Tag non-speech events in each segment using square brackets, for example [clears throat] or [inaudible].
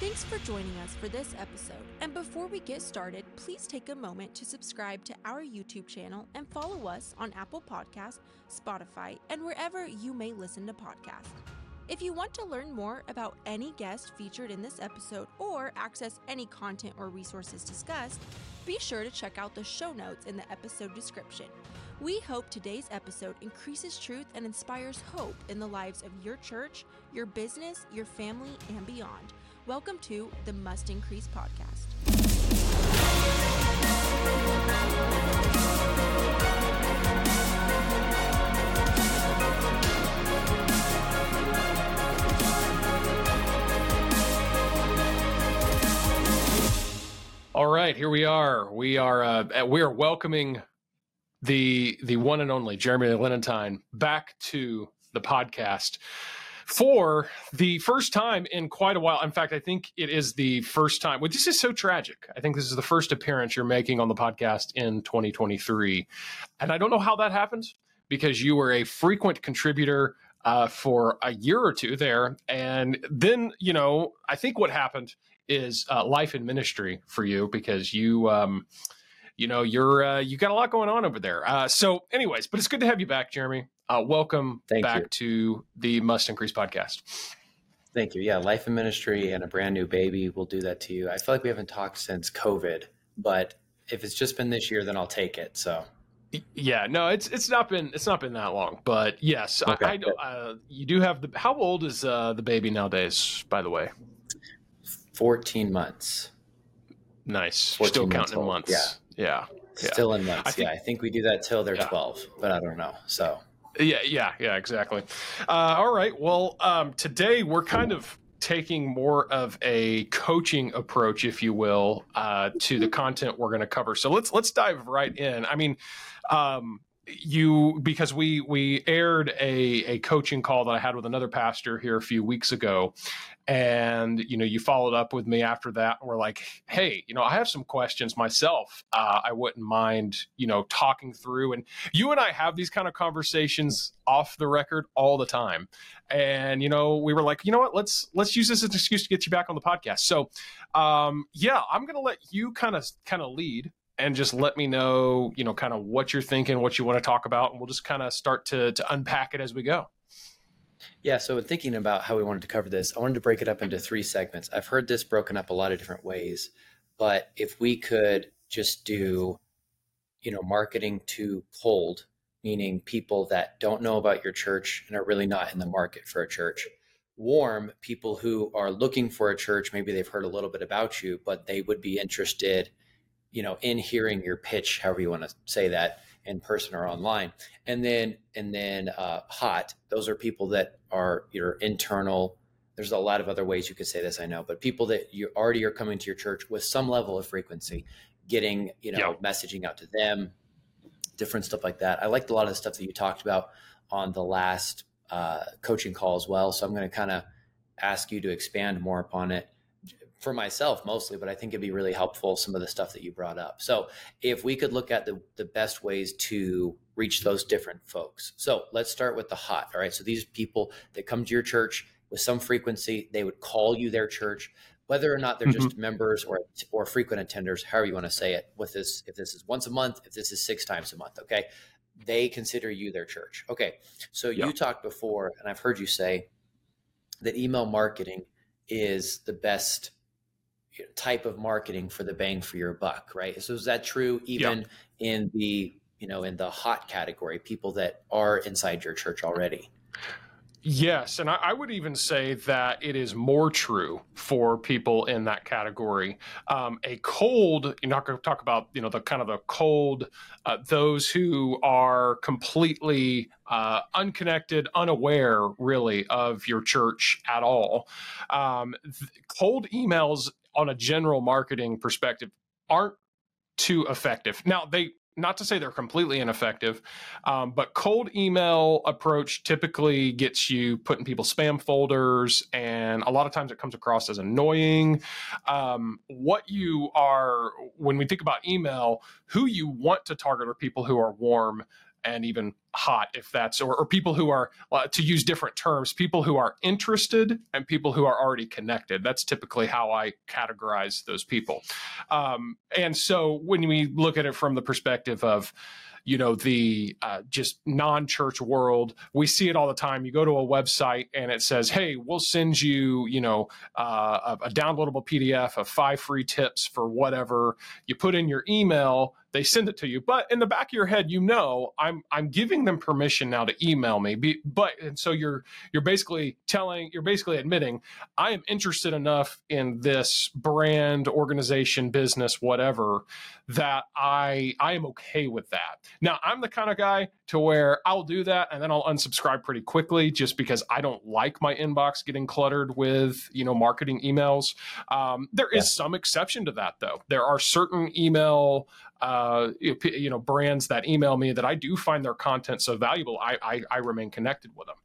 Thanks for joining us for this episode. And before we get started, please take a moment to subscribe to our YouTube channel and follow us on Apple Podcasts, Spotify, and wherever you may listen to podcasts. If you want to learn more about any guest featured in this episode or access any content or resources discussed, be sure to check out the show notes in the episode description. We hope today's episode increases truth and inspires hope in the lives of your church, your business, your family, and beyond. Welcome to the Must Increase podcast. All right, here we are. We are uh, we are welcoming the the one and only Jeremy Lenentine back to the podcast for the first time in quite a while. In fact, I think it is the first time. Well, this is so tragic. I think this is the first appearance you're making on the podcast in 2023. And I don't know how that happened because you were a frequent contributor uh, for a year or two there. And then, you know, I think what happened is uh, life in ministry for you because you. Um, you know you're uh, you got a lot going on over there. Uh, so, anyways, but it's good to have you back, Jeremy. Uh, welcome Thank back you. to the Must Increase podcast. Thank you. Yeah, life and ministry and a brand new baby will do that to you. I feel like we haven't talked since COVID, but if it's just been this year, then I'll take it. So Yeah, no, it's it's not been it's not been that long, but yes, Okay, I, I know uh, you do have the. How old is uh, the baby nowadays? By the way, 14 months, nice. 14 Still counting in months. yeah. yeah, Yeah. still in months. I think- yeah, I think we do that till they're Yeah. 12, but I don't know. So Yeah, yeah, yeah, exactly. Uh, all right. Well, um, today we're kind of taking more of a coaching approach, if you will, uh, to the content we're going to cover. So let's let's dive right in. I mean, um, you because we we aired a a coaching call that I had with another pastor here a few weeks ago, and you know you followed up with me after that. And we're like, hey, you know, I have some questions myself. Uh, I wouldn't mind you know talking through and you and I have these kind of conversations off the record all the time. And you know, we were like, you know what, let's let's use this as an excuse to get you back on the podcast. So um yeah, I'm gonna let you kind of kind of lead and just let me know, you know, kind of what you're thinking, what you want to talk about, and we'll just kind of start to to unpack it as we go. Yeah, so in thinking about how we wanted to cover this, I wanted to break it up into three segments. I've heard this broken up a lot of different ways, but if we could just do, you know, marketing to cold, meaning people that don't know about your church and are really not in the market for a church. Warm, people who are looking for a church, maybe they've heard a little bit about you, but they would be interested, you know, in hearing your pitch, however you want to say that, in person or online. And then and then uh, hot those are people that are your internal there's a lot of other ways you could say this i know but people that you already are coming to your church with some level of frequency getting you know messaging out to them different stuff like that. I liked a lot of the stuff that you talked about on the last uh, coaching call as well so i'm going to kind of ask you to expand more upon it for myself mostly but i think it'd be really helpful some of the stuff that you brought up so if we could look at the, the best ways to reach those different folks. So let's start with the hot. All right. So these people that come to your church with some frequency, they would call you their church, whether or not they're mm-hmm. just members or or frequent attenders, however you want to say it. With this, if this is once a month, if this is six times a month, okay, they consider you their church. Okay. So Yeah. you talked before, and I've heard you say that email marketing is the best type of marketing for the bang for your buck, right? So is that true even in the you know in the hot category, people that are inside your church already? Yes, and I, I would even say that it is more true for people in that category. Um, a cold, you're not going to talk about, you know, the kind of the cold, uh, those who are completely uh, unconnected, unaware, really, of your church at all. Um, th- cold emails, on a general marketing perspective, aren't too effective. Now they not to say they're completely ineffective, um, but cold email approach typically gets you put in people's spam folders, and a lot of times it comes across as annoying. Um, what you are, when we think about email, who you want to target are people who are warm. And even hot if that's or, or people who are uh, to use different terms people who are interested and people who are already connected. That's typically how i categorize those people. Um, and so when we look at it from the perspective of you know the uh, just non-church world we see it all the time. You go to a website and it says hey we'll send you you know uh, a, a downloadable pdf of five free tips for whatever. You put in your email they send it to you. But in the back of your head you know i'm i'm giving them permission now to email me. Be, but and so you're you're basically telling you're basically admitting i am interested enough in this brand organization business whatever that i i am okay with that. Now i'm the kind of guy to where i'll do that and then i'll unsubscribe pretty quickly just because i don't like my inbox getting cluttered with you know marketing emails. Um, there is yeah. some exception to that though. There are certain email uh, you know brands that email me that I do find their content so valuable, I, I, I remain connected with them.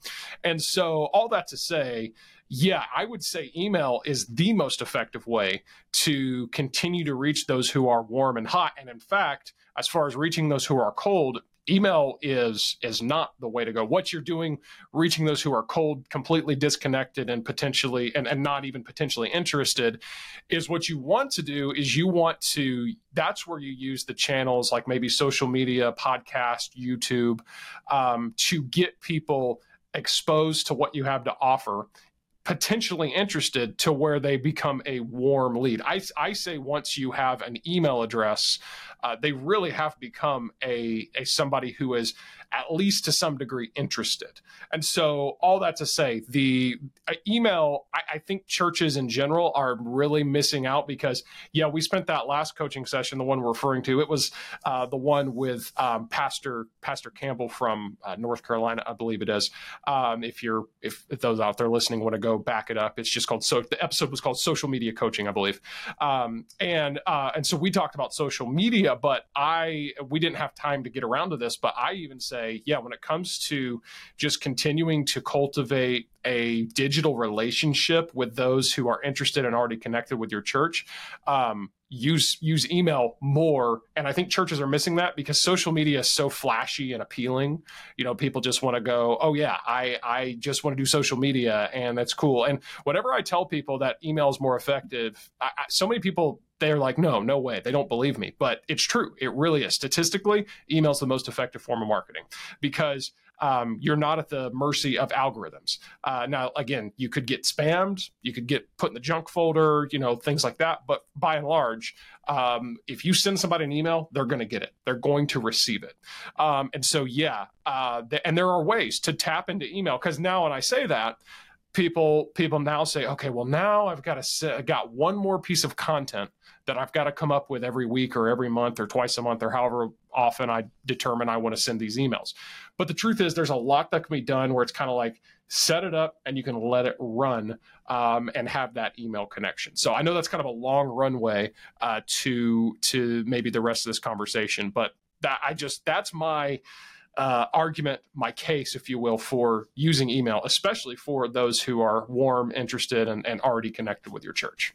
And so all that to say, yeah, I would say email is the most effective way to continue to reach those who are warm and hot. And in fact, as far as reaching those who are cold, email is is not the way to go what you're doing reaching those who are cold completely disconnected and potentially and, and not even potentially interested is what you want to do is you want to that's where you use the channels like maybe social media podcast youtube um, to get people exposed to what you have to offer potentially interested to where they become a warm lead. I, I say once you have an email address, uh, they really have become a, a somebody who is at least to some degree interested. And so, all that to say, the uh, email, I, I, think churches in general are really missing out because, yeah, we spent that last coaching session, the one we're referring to, it was uh, the one with um, Pastor Pastor Campbell from uh, North Carolina, I believe it is. Um, if you're if, if, those out there listening want to go back it up, it's just called so. The episode was called Social Media Coaching, I believe. Um, and uh, and so we talked about social media, but I we didn't have time to get around to this, but I even say, yeah, when it comes to just continuing to cultivate a digital relationship with those who are interested and already connected with your church, um, use use email more. And i think churches are missing that because social media is so flashy and appealing. You know people just want to go oh yeah i i just want to do social media and that's cool. And whatever i tell people that email is more effective. I, I, so many people they're like no no way. They don't believe me. But it's true. It really is. Statistically email is the most effective form of marketing because um, you're not at the mercy of algorithms. Uh, now, again, you could get spammed, you could get put in the junk folder, you know, things like that. But by and large, um, if you send somebody an email, they're going to get it. They're going to receive it. Um, and so, yeah, uh, th- and there are ways to tap into email because now, when I say that, people people now say, okay, well, now I've got to got one more piece of content that I've got to come up with every week or every month or twice a month or however often I determine I want to send these emails. But the truth is, there's a lot that can be done where it's kind of like set it up and you can let it run um, and have that email connection. So I know that's kind of a long runway uh, to to maybe the rest of this conversation, but that I just that's my uh, argument, my case, if you will, for using email, especially for those who are warm, interested, and, and already connected with your church.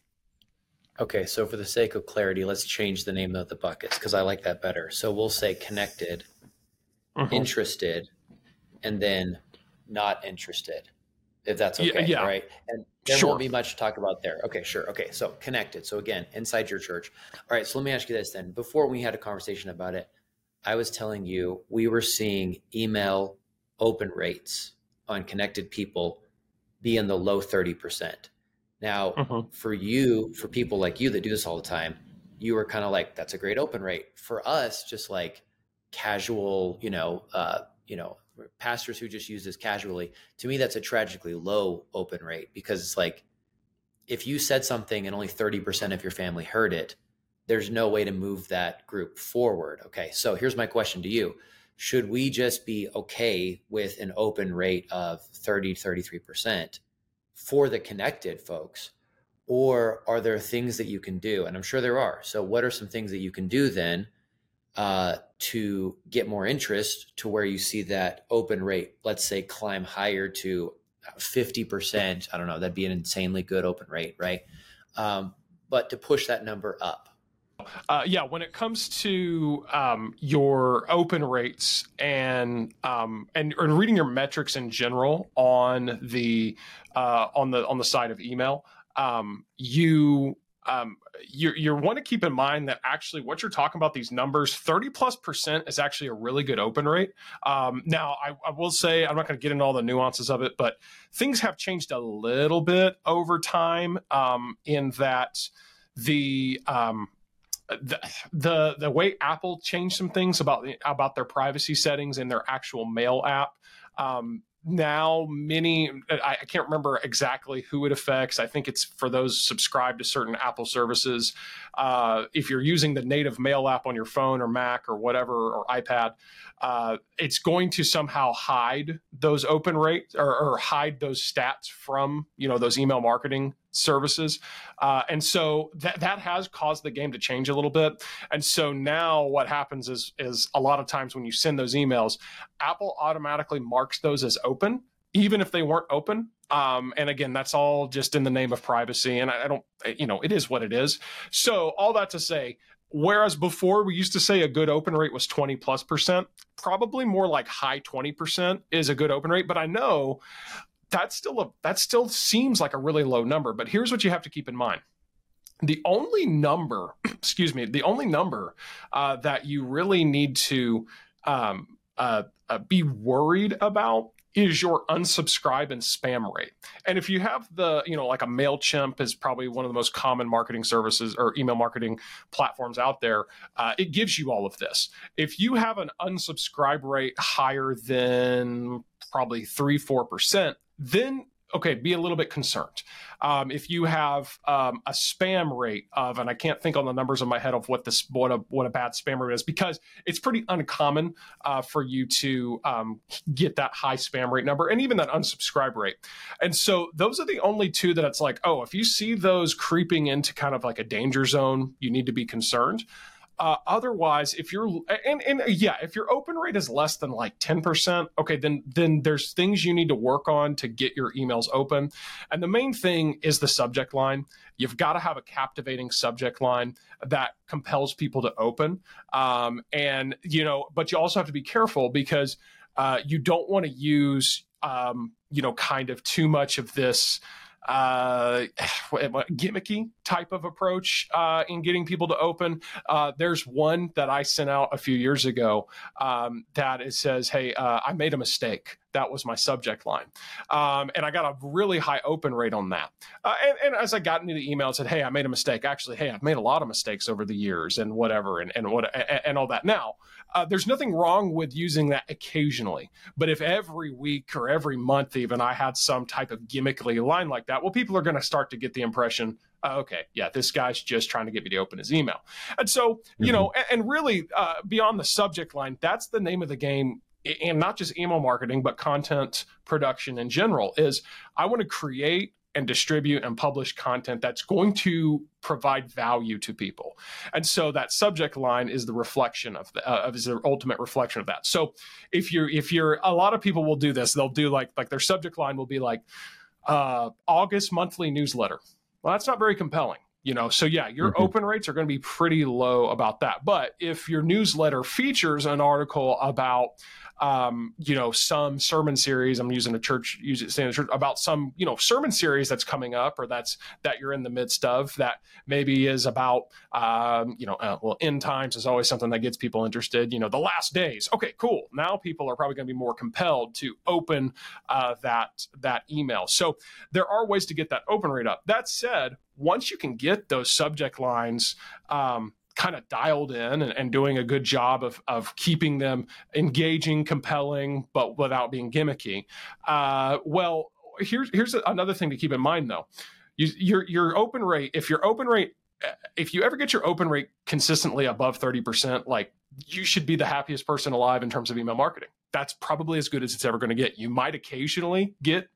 Okay, so for the sake of clarity, let's change the name of the buckets because I like that better. So we'll say connected, uh-huh. interested, and then not interested, if that's okay. Yeah, yeah. Right. And there sure. won't be much to talk about there. Okay, sure. Okay, so connected. So again, inside your church. All right, so let me ask you this then. Before we had a conversation about it, I was telling you we were seeing email open rates on connected people be in the low 30%. Now, uh-huh. for you, for people like you that do this all the time, you were kind of like, that's a great open rate. For us, just like casual, you know, uh, you know, pastors who just use this casually, to me, that's a tragically low open rate because it's like if you said something and only 30% of your family heard it, there's no way to move that group forward. Okay. So here's my question to you. Should we just be okay with an open rate of 30, 33%? for the connected folks? Or are there things that you can do? And I'm sure there are. So, what are some things that you can do then uh, to get more interest to where you see that open rate, let's say, climb higher to 50%? I don't know, that'd be an insanely good open rate, right? Um, but to push that number up. Uh, yeah, when it comes to um, your open rates and um, and reading your metrics in general on the uh, on the on the side of email, um, you um, you you want to keep in mind that actually what you're talking about these numbers 30 plus percent is actually a really good open rate. Um, now I, I, will say i'm not going to get into all the nuances of it but things have changed a little bit over time um, in that the um, the, the the way Apple changed some things about about their privacy settings in their actual mail app. Um, now, many I, I, can't remember exactly who it affects. I think it's for those subscribed to certain Apple services. Uh, if you're using the native mail app on your phone or Mac or whatever or iPad, uh, it's going to somehow hide those open rates or, or, hide those stats from you know those email marketing services. Uh, and so that that has caused the game to change a little bit. And so now what happens is is a lot of times when you send those emails apple automatically marks those as open even if they weren't open. Um, and again that's all just in the name of privacy. And I, I don't you know it is what it is. So all that to say Whereas before we used to say a good open rate was 20 plus percent, probably more like high 20% is a good open rate. But I know that's still a that still seems like a really low number. But here's what you have to keep in mind. The only number, [clears throat] excuse me, the only number uh, that you really need to um, uh, uh, be worried about is your unsubscribe and spam rate. And if you have the, you know, like a MailChimp is probably one of the most common marketing services or email marketing platforms out there, uh, it gives you all of this. If you have an unsubscribe rate higher than probably three, 4%, then okay, be a little bit concerned. Um, if you have um, a spam rate of, and I can't think on the numbers in my head of what this what a what a bad spam rate is because it's pretty uncommon uh, for you to um, get that high spam rate number and even that unsubscribe rate. And so those are the only two that it's like, oh, if you see those creeping into kind of like a danger zone, you need to be concerned. Uh, otherwise, if you're and, and yeah, if your open rate is less than like 10%, okay, then then there's things you need to work on to get your emails open. And the main thing is the subject line. You've got to have a captivating subject line that compels people to open. Um, and you know, but you also have to be careful because uh, you don't want to use um, you know kind of too much of this uh, [sighs] gimmicky type of approach uh, in getting people to open. Uh, there's one that I sent out a few years ago um, that it says, "Hey, uh, I made a mistake." That was my subject line, um, and I got a really high open rate on that. Uh, and, and, as I got into the email, it said, "Hey, I made a mistake." Actually, hey, I've made a lot of mistakes over the years, and whatever, and and what and, and all that. Now, uh, there's nothing wrong with using that occasionally. But if every week or every month, even I had some type of gimmickly line like that, well, people are going to start to get the impression, uh, okay, yeah, this guy's just trying to get me to open his email. And so, mm-hmm. you know, and, and really uh, beyond the subject line, that's the name of the game and not just email marketing but content production in general is i want to create and distribute and publish content that's going to provide value to people. And so that subject line is the reflection of the uh, is the ultimate reflection of that. So if you're if you're a lot of people will do this, they'll do like like their subject line will be like uh, August monthly newsletter. Well, that's not very compelling you know so yeah your mm-hmm. open rates are going to be pretty low about that. But if your newsletter features an article about um, you know some sermon series i'm using a church using saying church about some you know sermon series that's coming up or that's that you're in the midst of that maybe is about um, you know uh, well end times is always something that gets people interested you know the last days. Okay cool. Now people are probably going to be more compelled to open uh, that that email. So there are ways to get that open rate up. That said once you can get those subject lines um, kind of dialed in and, and, doing a good job of, of keeping them engaging, compelling, but without being gimmicky, uh, well, here's here's another thing to keep in mind though. You, your your open rate, if your open rate, if you ever get your open rate consistently above thirty percent, like you should be the happiest person alive in terms of email marketing. That's probably as good as it's ever going to get. You might occasionally get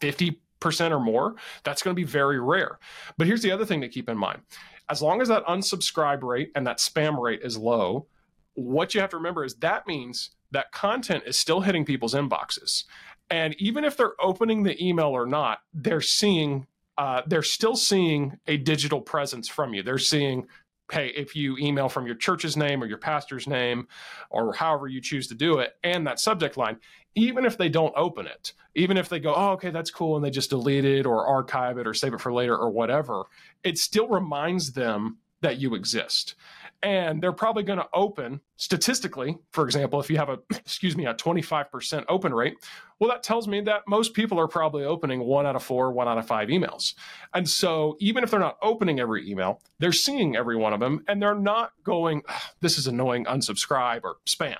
50 percent or more, that's going to be very rare. But here's the other thing to keep in mind. As long as that unsubscribe rate and that spam rate is low, what you have to remember is that means that content is still hitting people's inboxes. And even if they're opening the email or not, they're seeing uh, they're still seeing a digital presence from you. They're seeing hey, if you email from your church's name or your pastor's name or however you choose to do it and that subject line, even if they don't open it, even if they go, oh, okay, that's cool, and they just delete it or archive it or save it for later or whatever, it still reminds them that you exist. And they're probably going to open statistically for example if you have a [clears throat] excuse me a 25% open rate well that tells me that most people are probably opening one out of four one out of five emails. And so even if they're not opening every email they're seeing every one of them and they're not going this is annoying unsubscribe or spam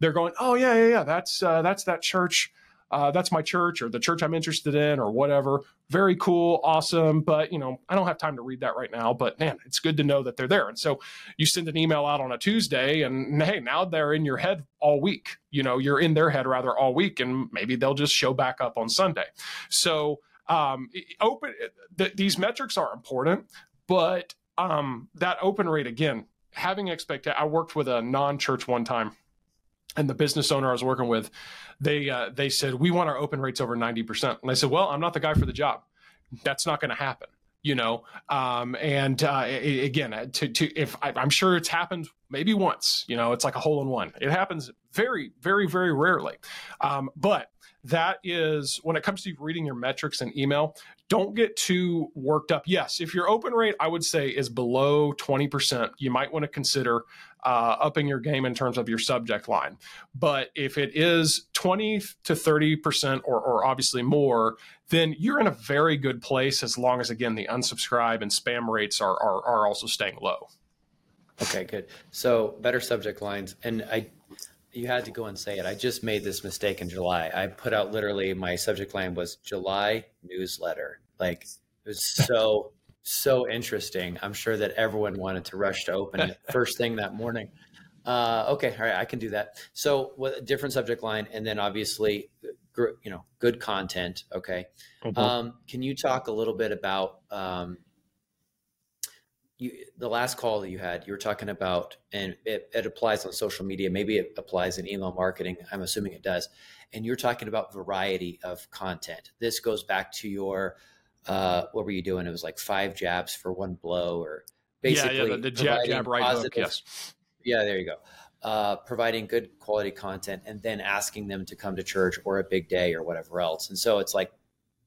they're going oh yeah yeah yeah that's uh, that's that church uh, that's my church or the church I'm interested in or whatever. Very cool, awesome. But, you know, I don't have time to read that right now. But man, it's good to know that they're there. And so you send an email out on a Tuesday and hey, now they're in your head all week. You know, you're in their head rather all week and maybe they'll just show back up on Sunday. So, um, open th- these metrics are important, but um, that open rate again, having expect. I worked with a non-church one time and the business owner I was working with, they uh, they said we want our open rates over ninety percent, and I said, well, I'm not the guy for the job. That's not going to happen, you know. Um, and uh, again, uh, to, to if I, I'm sure it's happened maybe once, you know, it's like a hole in one. It happens very, very, very rarely, um, but that is when it comes to reading your metrics and email don't get too worked up. Yes if your open rate i would say is below 20% you might want to consider uh, upping your game in terms of your subject line. But if it is 20 to 30% or, or obviously more then you're in a very good place as long as again the unsubscribe and spam rates are, are, are also staying low. Okay good. So better subject lines and i you had to go and say it. I just made this mistake in July. I put out literally my subject line was July newsletter. Like it was [laughs] so so interesting. I'm sure that everyone wanted to rush to open it [laughs] first thing that morning. Uh, okay, all right, I can do that. So, what a different subject line, and then obviously, you know, good content. Okay, mm-hmm. um, can you talk a little bit about um, you, the last call that you had, you were talking about, and it, it, applies on social media. Maybe it applies in email marketing. I'm assuming it does. And you're talking about variety of content. This goes back to your, uh, what were you doing? It was like five jabs for one blow, or basically yeah, yeah, the, the jab, jab, right positive, hook. Yes. Yeah, there you go. Uh, providing good quality content and then asking them to come to church or a big day or whatever else. And so it's like,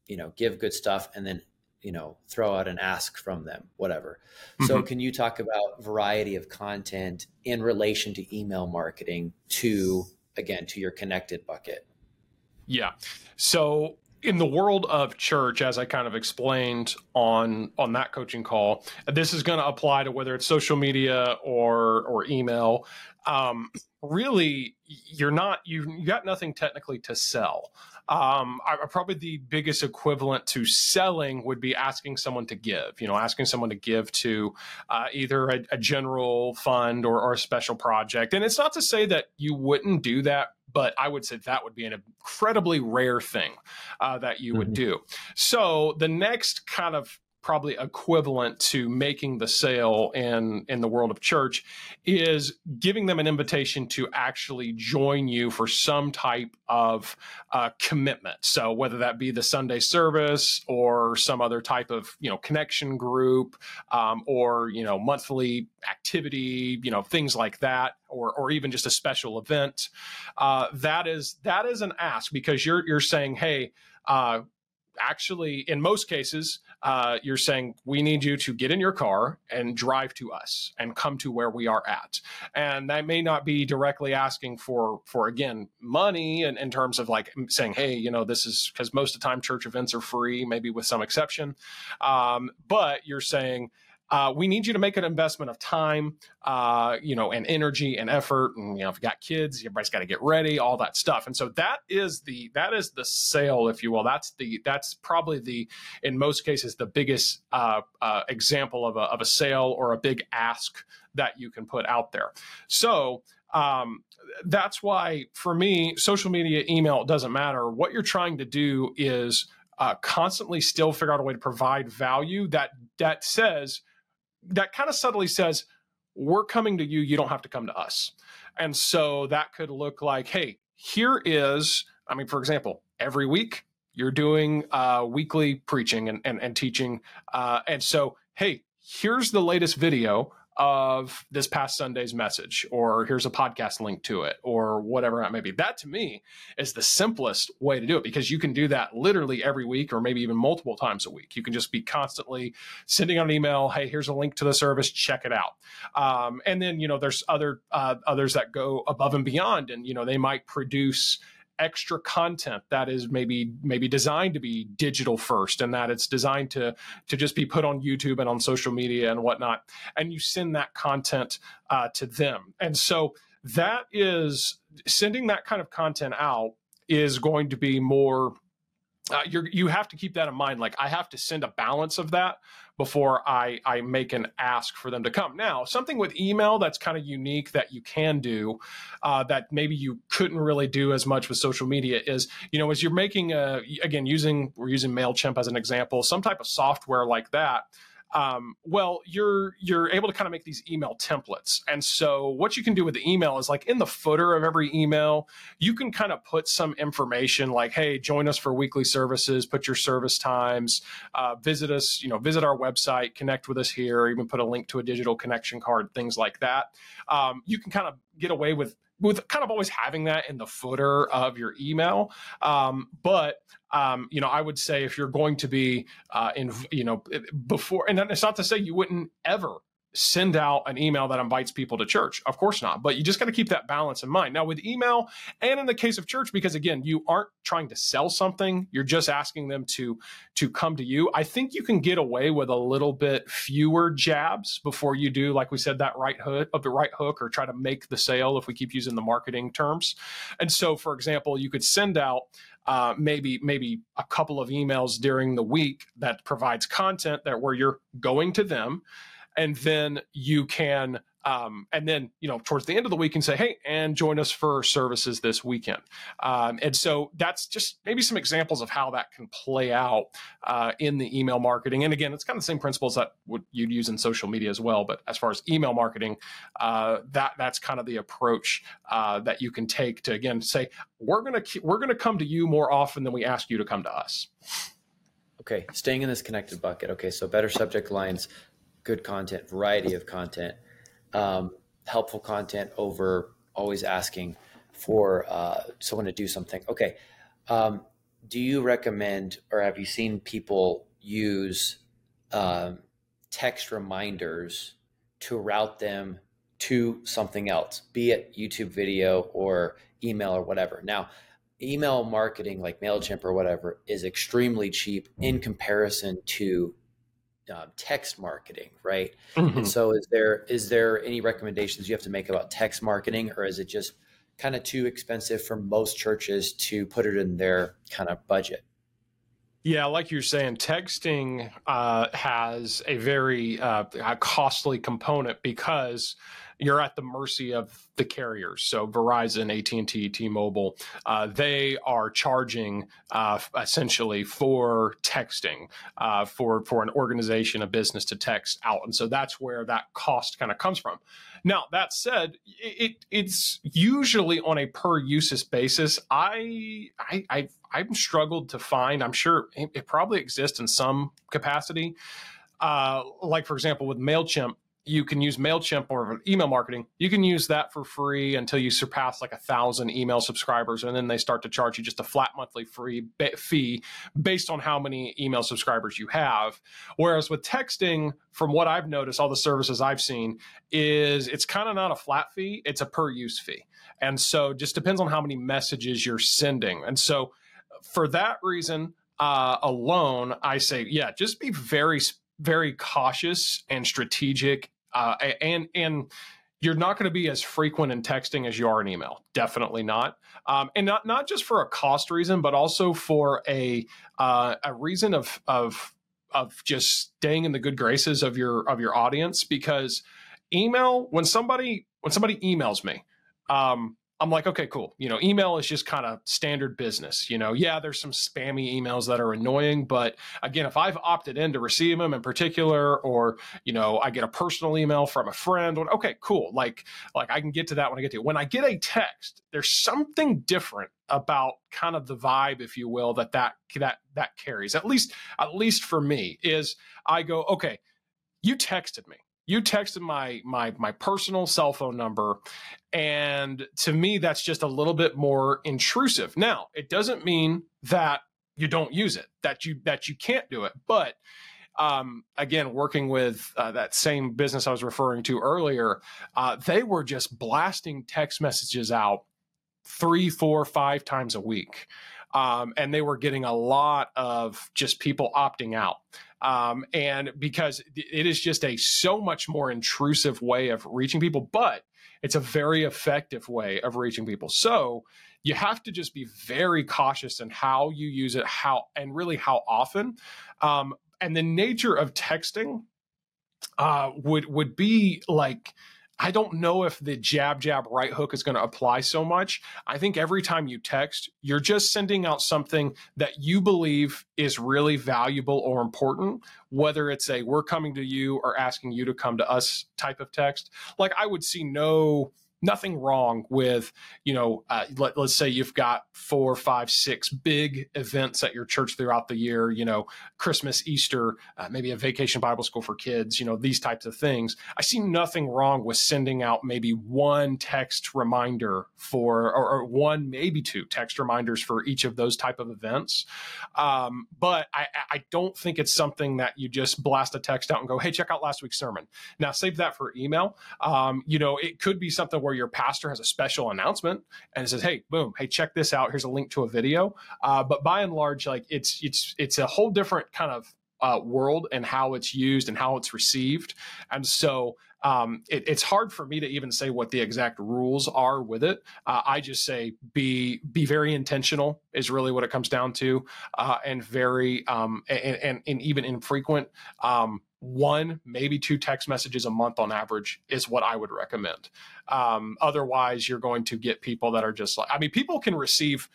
you know, give good stuff and then you know throw out an ask from them whatever. Mm-hmm. so can you talk about variety of content in relation to email marketing to again to your connected bucket? Yeah. So in the world of church as i kind of explained on on that coaching call this is going to apply to whether it's social media or or email. Um, really you're not you, you got nothing technically to sell um, I, probably the biggest equivalent to selling would be asking someone to give. You know, asking someone to give to uh, either a, a, general fund or, or a special project. And it's not to say that you wouldn't do that but I would say that would be an incredibly rare thing uh, that you would mm-hmm. do. So the next kind of probably equivalent to making the sale in in the world of church is giving them an invitation to actually join you for some type of uh, commitment. So whether that be the sunday service or some other type of you know connection group um, or you know monthly activity you know things like that or or even just a special event uh, that is that is an ask because you're you're saying hey uh, actually, in most cases, uh, you're saying we need you to get in your car and drive to us and come to where we are at. And that may not be directly asking for for again money in, in terms of like saying, hey, you know, this is because most of the time church events are free, maybe with some exception. Um, but you're saying uh, we need you to make an investment of time, uh, you know, and energy and effort. And you know, if you got kids, everybody's got to get ready, all that stuff. And so that is the that is the sale, if you will. That's the that's probably the in most cases the biggest uh, uh example of a of a sale or a big ask that you can put out there. So. Um, that's why for me, social media, email, doesn't matter. What you're trying to do is uh, constantly still figure out a way to provide value that that says that kind of subtly says, we're coming to you, you don't have to come to us. And so that could look like, hey, here is, I mean, for example, every week you're doing uh, weekly preaching and, and, and teaching. Uh, and so, hey, here's the latest video of this past Sunday's message, or here's a podcast link to it, or whatever that may be. That to me is the simplest way to do it because you can do that literally every week or maybe even multiple times a week. You can just be constantly sending out an email, hey, here's a link to the service, check it out. Um, and then, you know, there's other uh, others that go above and beyond, and, you know, they might produce extra content that is maybe maybe designed to be digital first and that it's designed to to just be put on youtube and on social media and whatnot and you send that content uh, to them and so that is sending that kind of content out is going to be more uh, you you have to keep that in mind. Like I have to send a balance of that before I I make an ask for them to come. Now, something with email that's kind of unique that you can do uh, that maybe you couldn't really do as much with social media is you know as you're making a again using we're using Mailchimp as an example, some type of software like that um, well you're you're able to kind of make these email templates. And so what you can do with the email is like in the footer of every email you can kind of put some information like hey join us for weekly services put your service times uh, visit us you know visit our website connect with us here even put a link to a digital connection card things like that. Um, you can kind of get away with with kind of always having that in the footer of your email. Um, but um, you know, I would say if you're going to be uh, in, you know, before, and it's not to say you wouldn't ever send out an email that invites people to church. Of course not. But you just got to keep that balance in mind. Now, with email and in the case of church, because again, you aren't trying to sell something, you're just asking them to to come to you. I think you can get away with a little bit fewer jabs before you do, like we said, that right hook of the right hook or try to make the sale if we keep using the marketing terms. And so, for example, you could send out uh, maybe maybe a couple of emails during the week that provides content that where you're going to them and then you can um, and then you know towards the end of the week and say hey and join us for services this weekend. Um, and so that's just maybe some examples of how that can play out uh, in the email marketing. And again it's kind of the same principles that would, you'd use in social media as well but as far as email marketing uh, that that's kind of the approach uh, that you can take to again say we're gonna we're gonna come to you more often than we ask you to come to us. Okay, staying in this connected bucket. Okay, so better subject lines, good content, variety of content, um, helpful content over always asking for uh, someone to do something. Okay. Um, do you recommend or have you seen people use um, text reminders to route them to something else, be it YouTube video or email or whatever? Now, email marketing like MailChimp or whatever is extremely cheap in comparison to um, text marketing, right? Mm-hmm. And so, is there is there any recommendations you have to make about text marketing, or is it just kind of too expensive for most churches to put it in their kind of budget? Yeah, like you're saying, texting uh, has a very uh, costly component because you're at the mercy of the carriers. So Verizon, AT and T, T-Mobile, uh, they are charging uh, essentially for texting uh, for for an organization, a business to text out, and so that's where that cost kind of comes from. Now that said, it it's usually on a per uses basis. I I I've, I've struggled to find. I'm sure it probably exists in some capacity. Uh, like for example, with Mailchimp, you can use MailChimp or email marketing. You can use that for free until you surpass like a thousand email subscribers. And then they start to charge you just a flat monthly free fee based on how many email subscribers you have. Whereas with texting, from what I've noticed, all the services I've seen is it's kind of not a flat fee, it's a per use fee. And so just depends on how many messages you're sending. And so for that reason, uh, alone, I say, yeah, just be very, very cautious and strategic uh, and and you're not going to be as frequent in texting as you are in email. Definitely not. Um, and not not just for a cost reason, but also for a uh, a reason of of of just staying in the good graces of your of your audience. Because email, when somebody when somebody emails me, um, I'm like, okay, cool. You know, email is just kind of standard business. You know, yeah, there's some spammy emails that are annoying, but again, if I've opted in to receive them in particular, or you know, I get a personal email from a friend, okay, cool. Like, like I can get to that when I get to it. When I get a text, there's something different about kind of the vibe, if you will, that that that that carries. At least, at least for me, is I go, okay, you texted me you texted my my my personal cell phone number and to me that's just a little bit more intrusive. Now it doesn't mean that you don't use it that you that you can't do it but um, again working with uh, that same business i was referring to earlier uh, they were just blasting text messages out three four five times a week um, and they were getting a lot of just people opting out um, and because it is just a so much more intrusive way of reaching people, but it's a very effective way of reaching people. So you have to just be very cautious in how you use it, how and really how often. Um, and the nature of texting uh, would would be like I don't know if the jab, jab, right hook is going to apply so much. I think every time you text, you're just sending out something that you believe is really valuable or important, whether it's a we're coming to you or asking you to come to us type of text. Like I would see no nothing wrong with you know uh, let, us say you've got four five six big events at your church throughout the year you know christmas easter uh, maybe a vacation bible school for kids you know these types of things. I see nothing wrong with sending out maybe one text reminder for or, or one maybe two text reminders for each of those type of events. Um, but I, I don't think it's something that you just blast a text out and go hey check out last week's sermon. Now save that for email. Um, you know it could be something where your pastor has a special announcement and says, "Hey, boom, hey, check this out. Here's a link to a video." Uh, but by and large, like it's it's it's a whole different kind of uh, world and how it's used and how it's received, and so um, it, it's hard for me to even say what the exact rules are with it. Uh, I just say be be very intentional is really what it comes down to, uh, and very um, and, and, and even infrequent. Um, one, maybe two text messages a month on average is what I would recommend. Um, otherwise, you're going to get people that are just like, I mean, people can receive,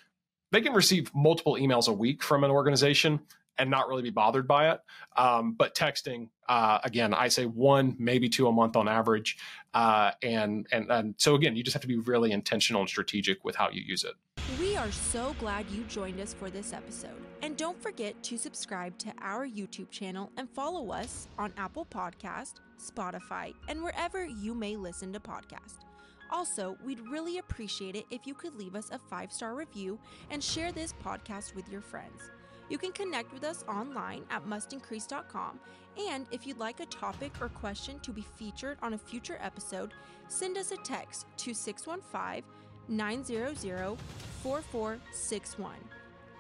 they can receive multiple emails a week from an organization and not really be bothered by it. Um, but texting, uh, again, I say one, maybe two a month on average. Uh, and, and, and so again, you just have to be really intentional and strategic with how you use it. We are so glad you joined us for this episode. And don't forget to subscribe to our YouTube channel and follow us on Apple Podcast, Spotify, and wherever you may listen to podcasts. Also, we'd really appreciate it if you could leave us a five star review and share this podcast with your friends. You can connect with us online at mustincrease.com. And if you'd like a topic or question to be featured on a future episode, send us a text to 615 900 4461.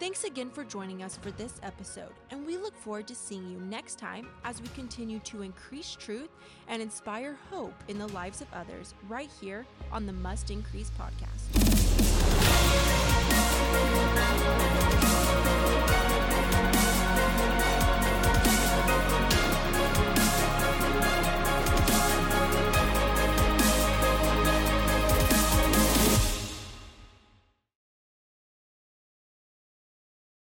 Thanks again for joining us for this episode, and we look forward to seeing you next time as we continue to increase truth and inspire hope in the lives of others right here on the Must Increase podcast.